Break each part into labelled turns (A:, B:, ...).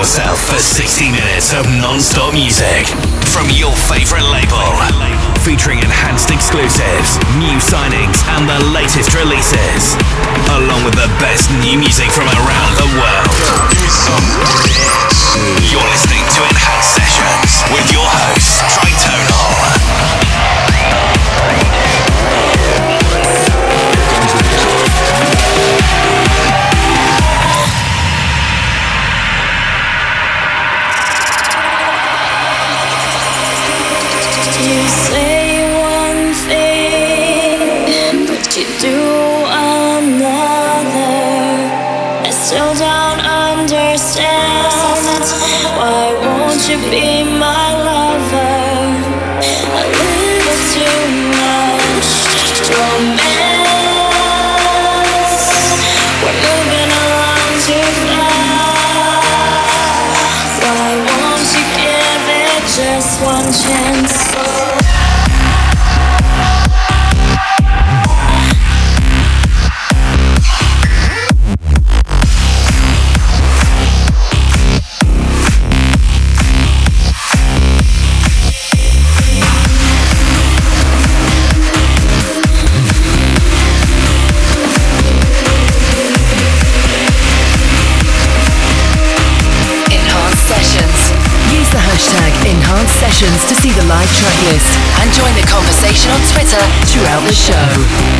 A: yourself for 60 minutes of non-stop music from your favorite label. Featuring enhanced exclusives, new signings, and the latest releases. Along with the best new music from around the world. You're listening to Enhanced Sessions with your host, Tritonal.
B: live track list and join the conversation on Twitter throughout the show.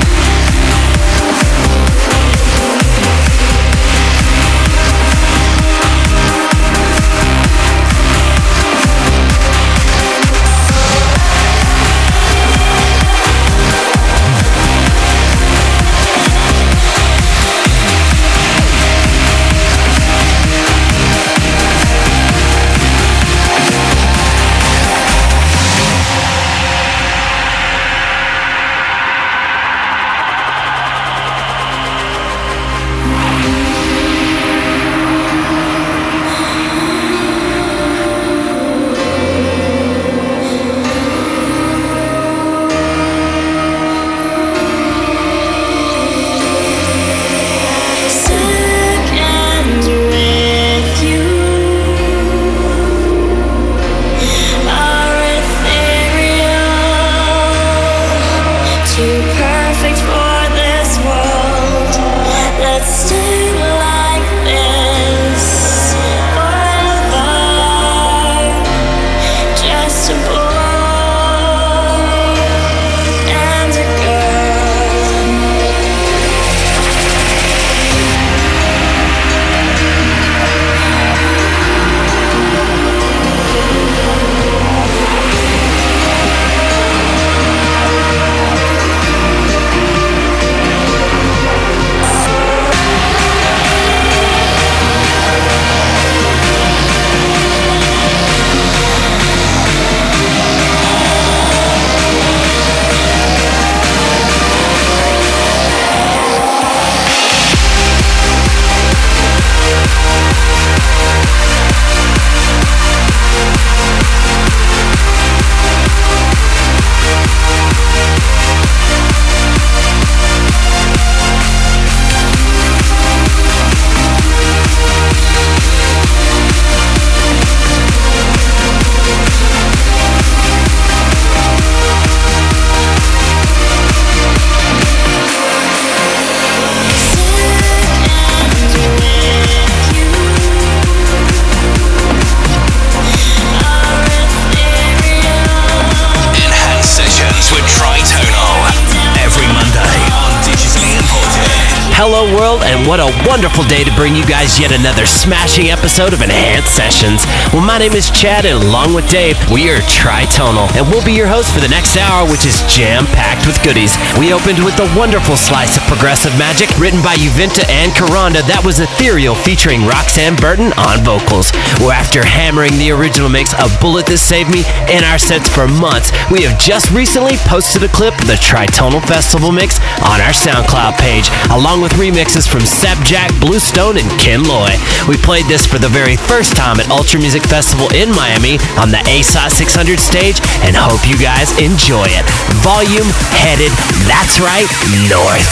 C: What a wonderful day to bring you guys yet another smashing episode of Enhanced Sessions. Well, my name is Chad, and along with Dave, we are Tritonal, and we'll be your host for the next hour, which is jam packed with goodies. We opened with a wonderful slice of progressive magic written by Uventa and Karanda. That was Ethereal featuring Roxanne Burton on vocals. Well, after hammering the original mix of Bullet That Saved Me in our sets for months, we have just recently posted a clip of the Tritonal Festival mix on our SoundCloud page, along with remixes from Jack, Bluestone, and Ken Loi. We played this for the very first time at Ultra Music Festival in Miami on the ASOT 600 stage and hope you guys enjoy it. Volume headed, that's right, north.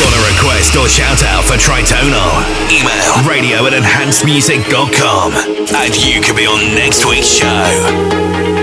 D: Got a request or shout out for Tritonal? Email radio at enhancedmusic.com and you could be on next week's show.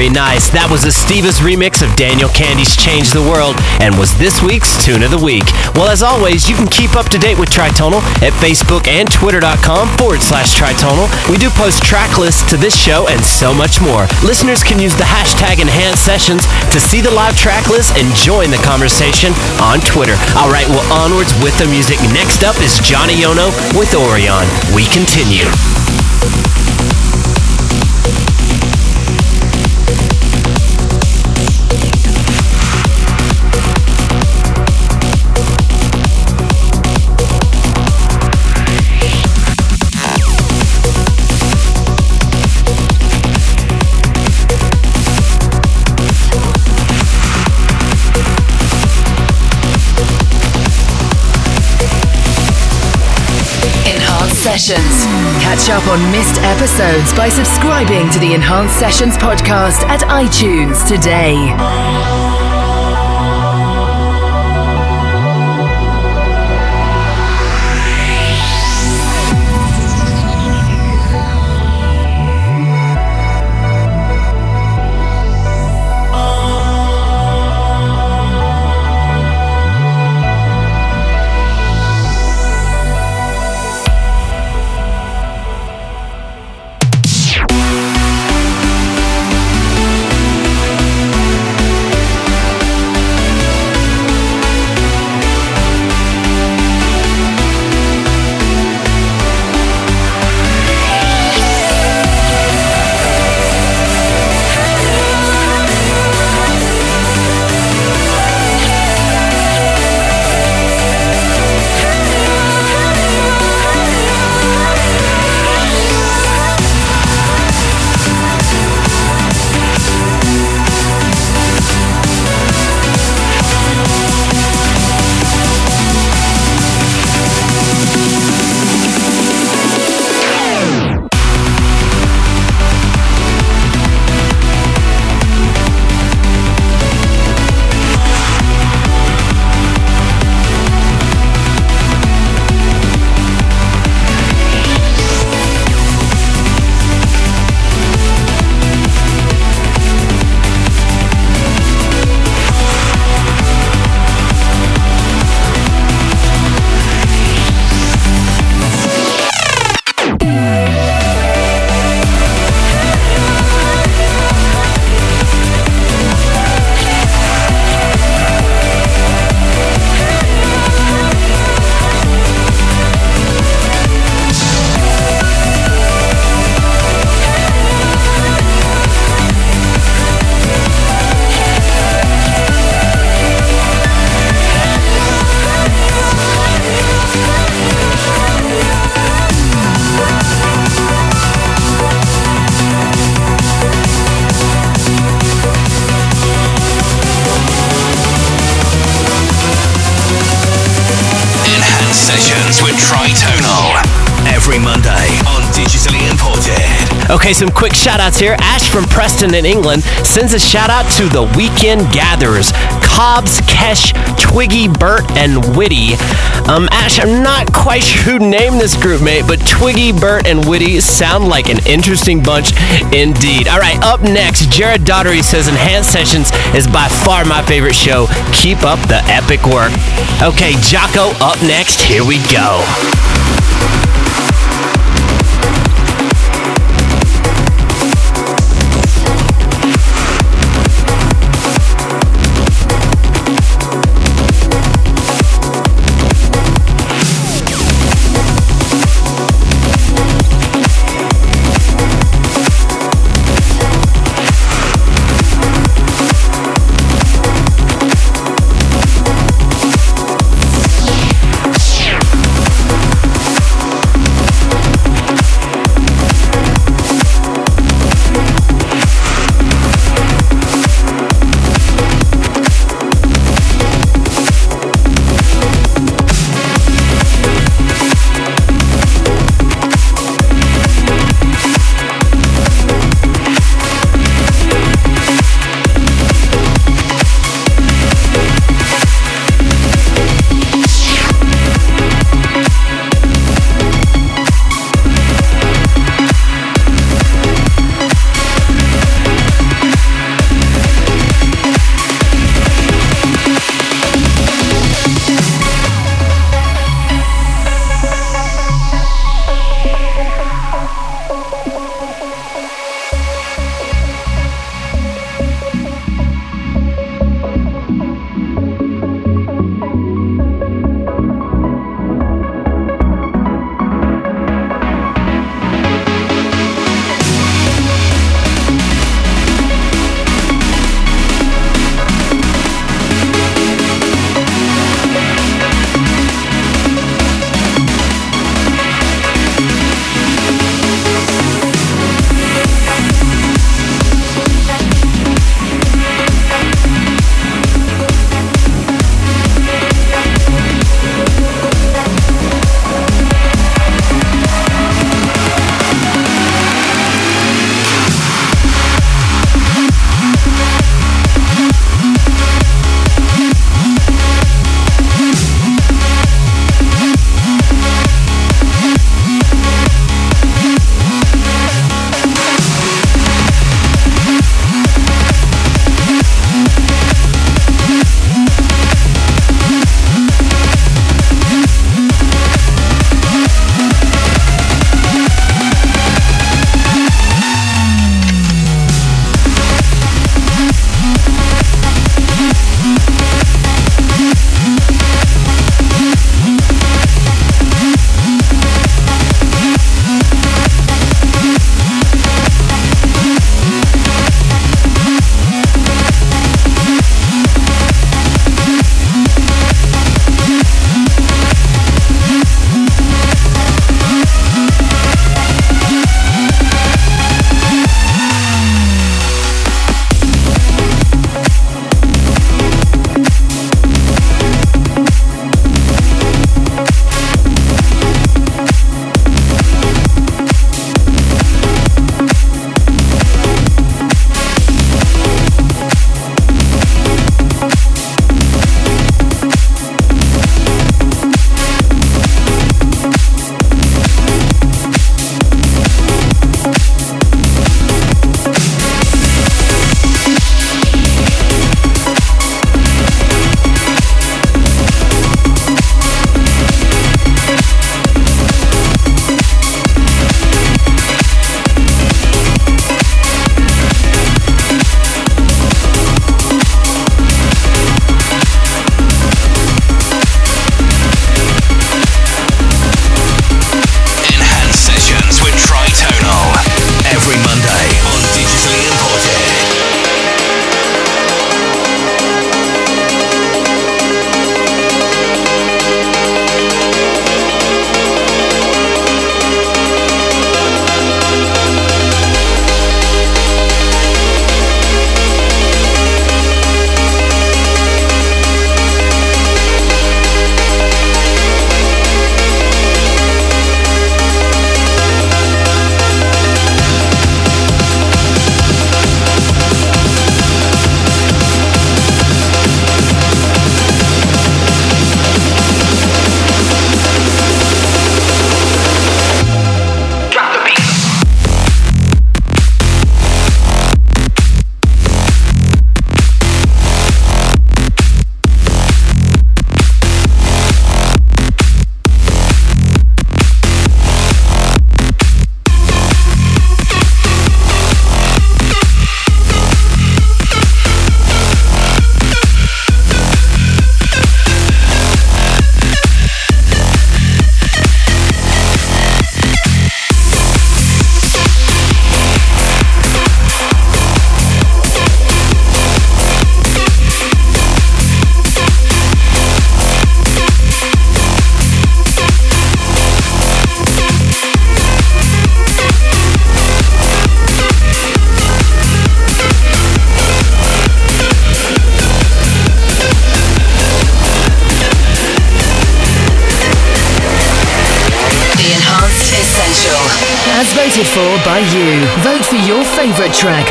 C: Very nice. That was a Stevas remix of Daniel Kandi's Change the World and was this week's Tune of the Week. Well, as always, you can keep up to date with Tritonal at Facebook and Twitter.com forward slash Tritonal. We do post track lists to this show and so much more. Listeners can use the hashtag Enhanced Sessions to see the live track list and join the conversation on Twitter. All right, well, onwards with the music. Next up is Johnny Yono with Orion. We continue.
B: Sessions. Catch up on missed episodes by subscribing to the Enhanced Sessions podcast at iTunes today.
C: Some quick shout outs here. Ash from Preston in England sends a shout out to the weekend gatherers Cobbs, Kesh, Twiggy, Bert, and Witty. Um, Ash, I'm not quite sure who named this group, mate, but Twiggy, Bert, and Witty sound like an interesting bunch indeed. All right, up next, Jared Daughtery says Enhanced Sessions is by far my favorite show. Keep up the epic work. Okay, Jocko, up next, here we go.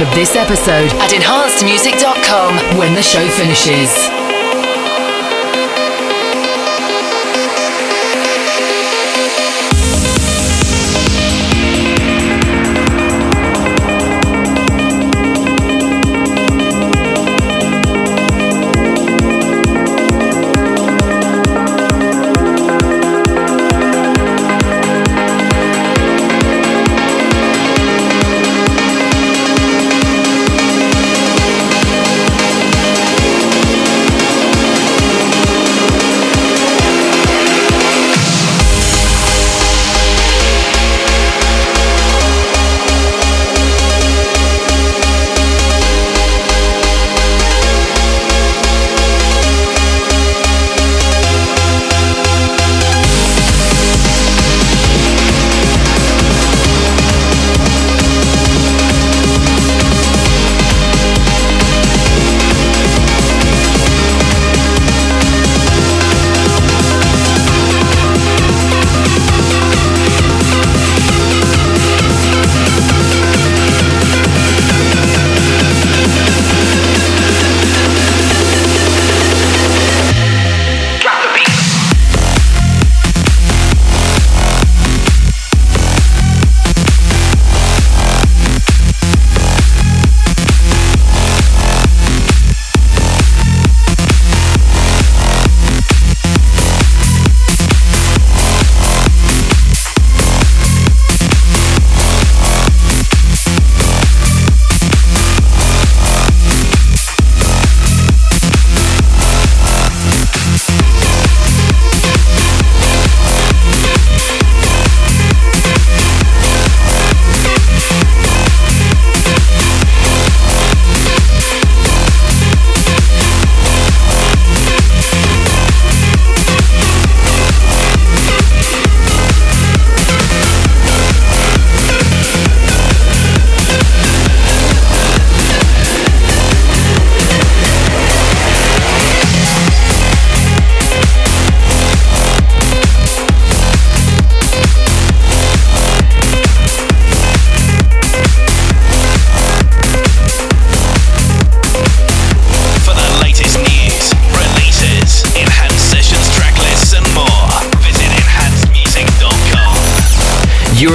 B: Of this episode at enhancedmusic.com when the show finishes.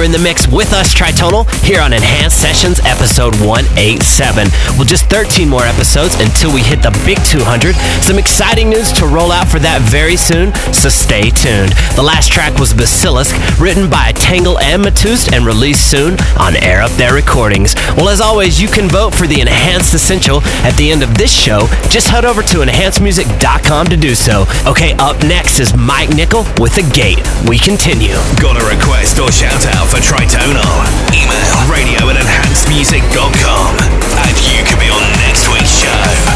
C: In the mix with us, Tritonal, here on Enhanced Sessions episode 187. Well, just 13 more episodes until we hit the big 200. Some exciting news to roll out for that very soon, so stay tuned. The last track was Basilisk, written by Tangle and Matust and released soon on Air Up There Recordings. Well, as always, you can vote for the Enhanced Essential at the end of this show. Just head over to enhancedmusic.com to do so. Okay, up next is Mike Nickel with The Gate. We continue.
E: Got a request or shout out for Tritonal. Email radio at enhancedmusic.com and you could be on next week's show.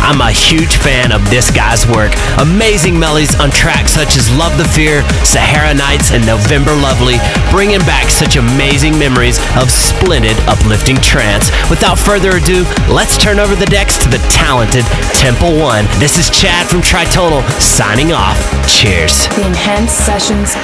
C: I'm a huge fan of this guy's work. Amazing melodies on tracks such as Love the Fear, Sahara Nights, and November Lovely, bringing back such amazing memories of splendid, uplifting trance. Without further ado, let's turn over the decks to the talented Temple One. This is Chad from Tritonal signing off. Cheers.
B: The Enhanced Sessions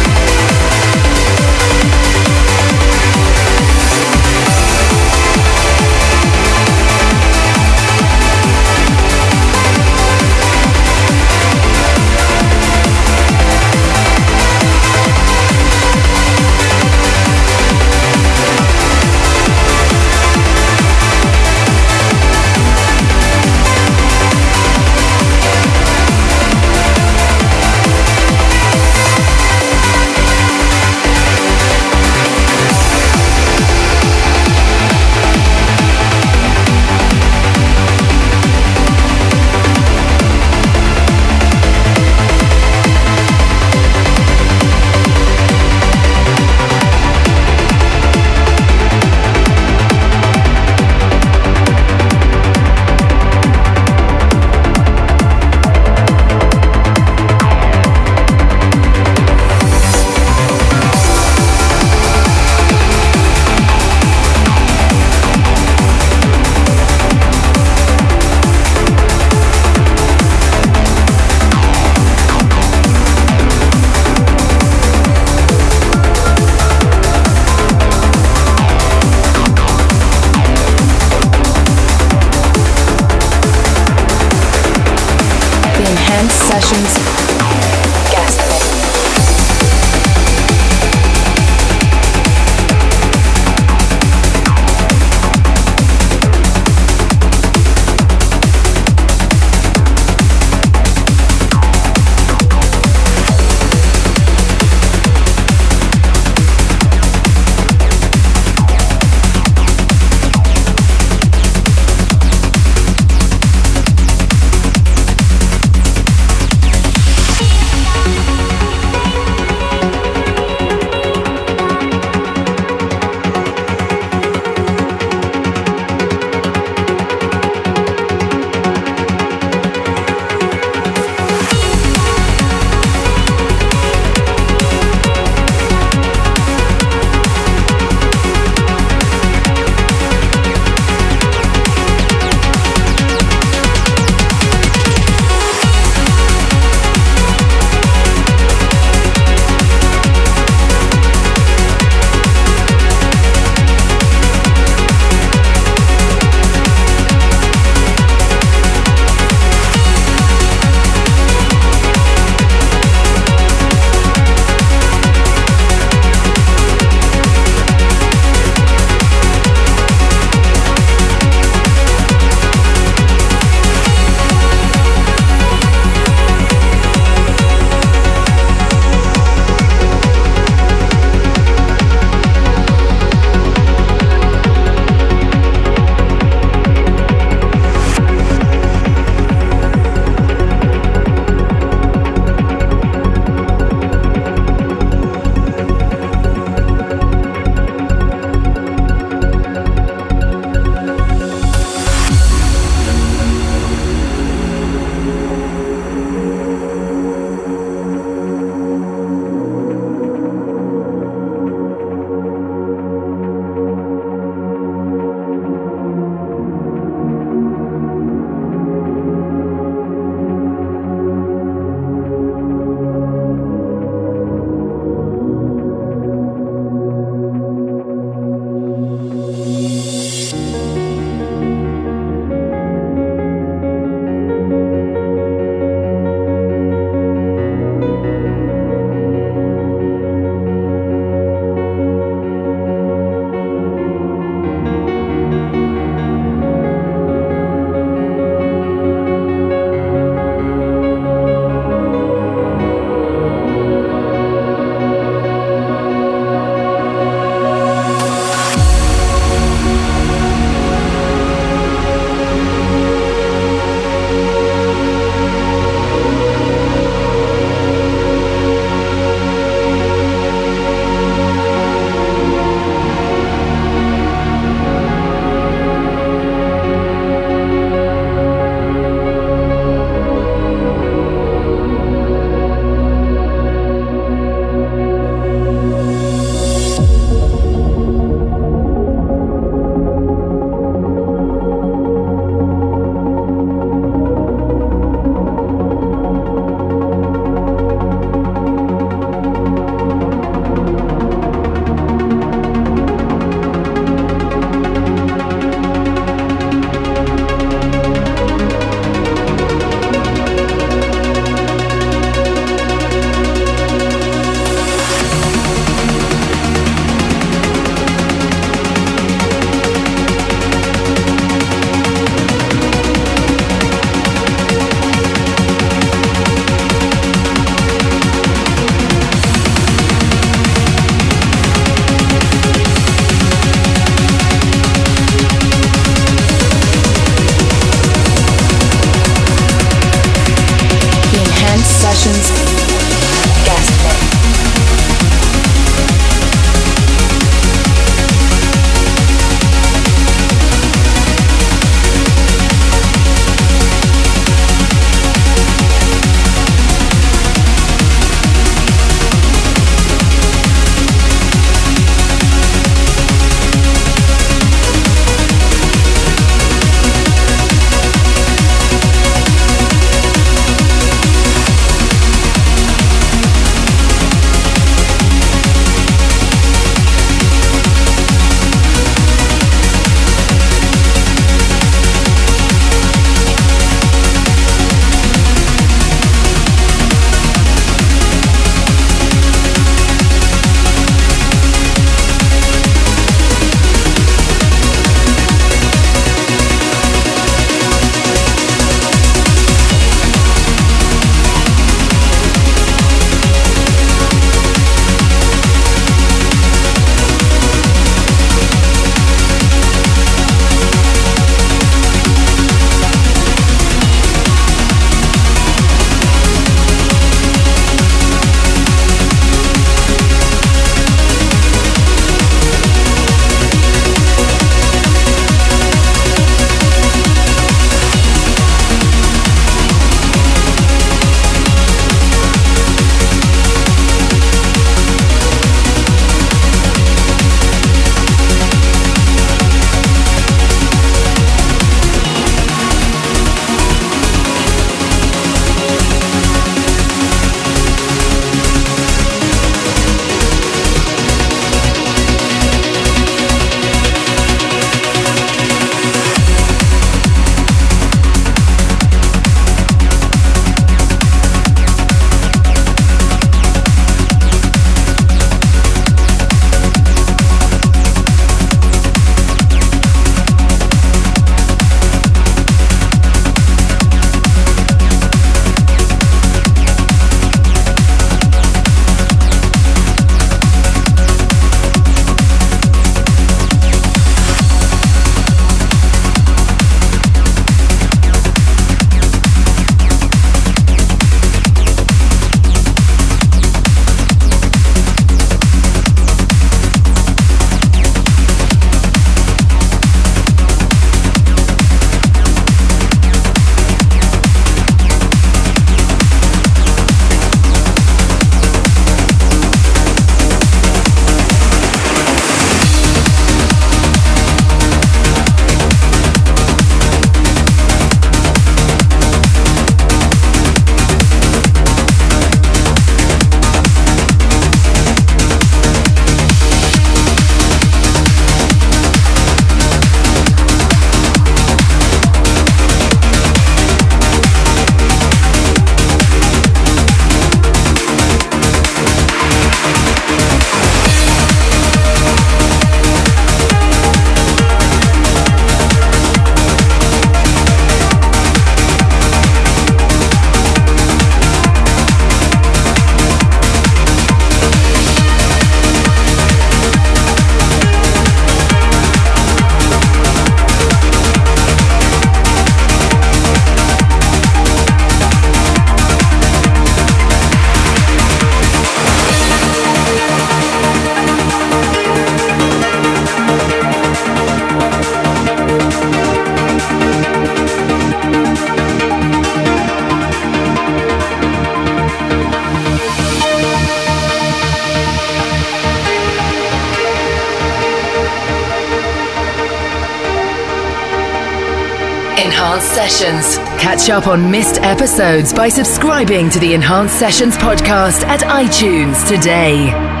B: Enhanced Sessions. Catch up on missed episodes by subscribing to the Enhanced Sessions podcast at iTunes today.